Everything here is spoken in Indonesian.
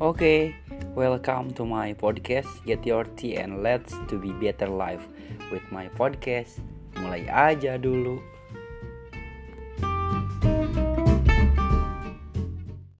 Okay, welcome to my podcast Get Your Tea and Let's to be Better Life with my podcast. Mulai aja dulu.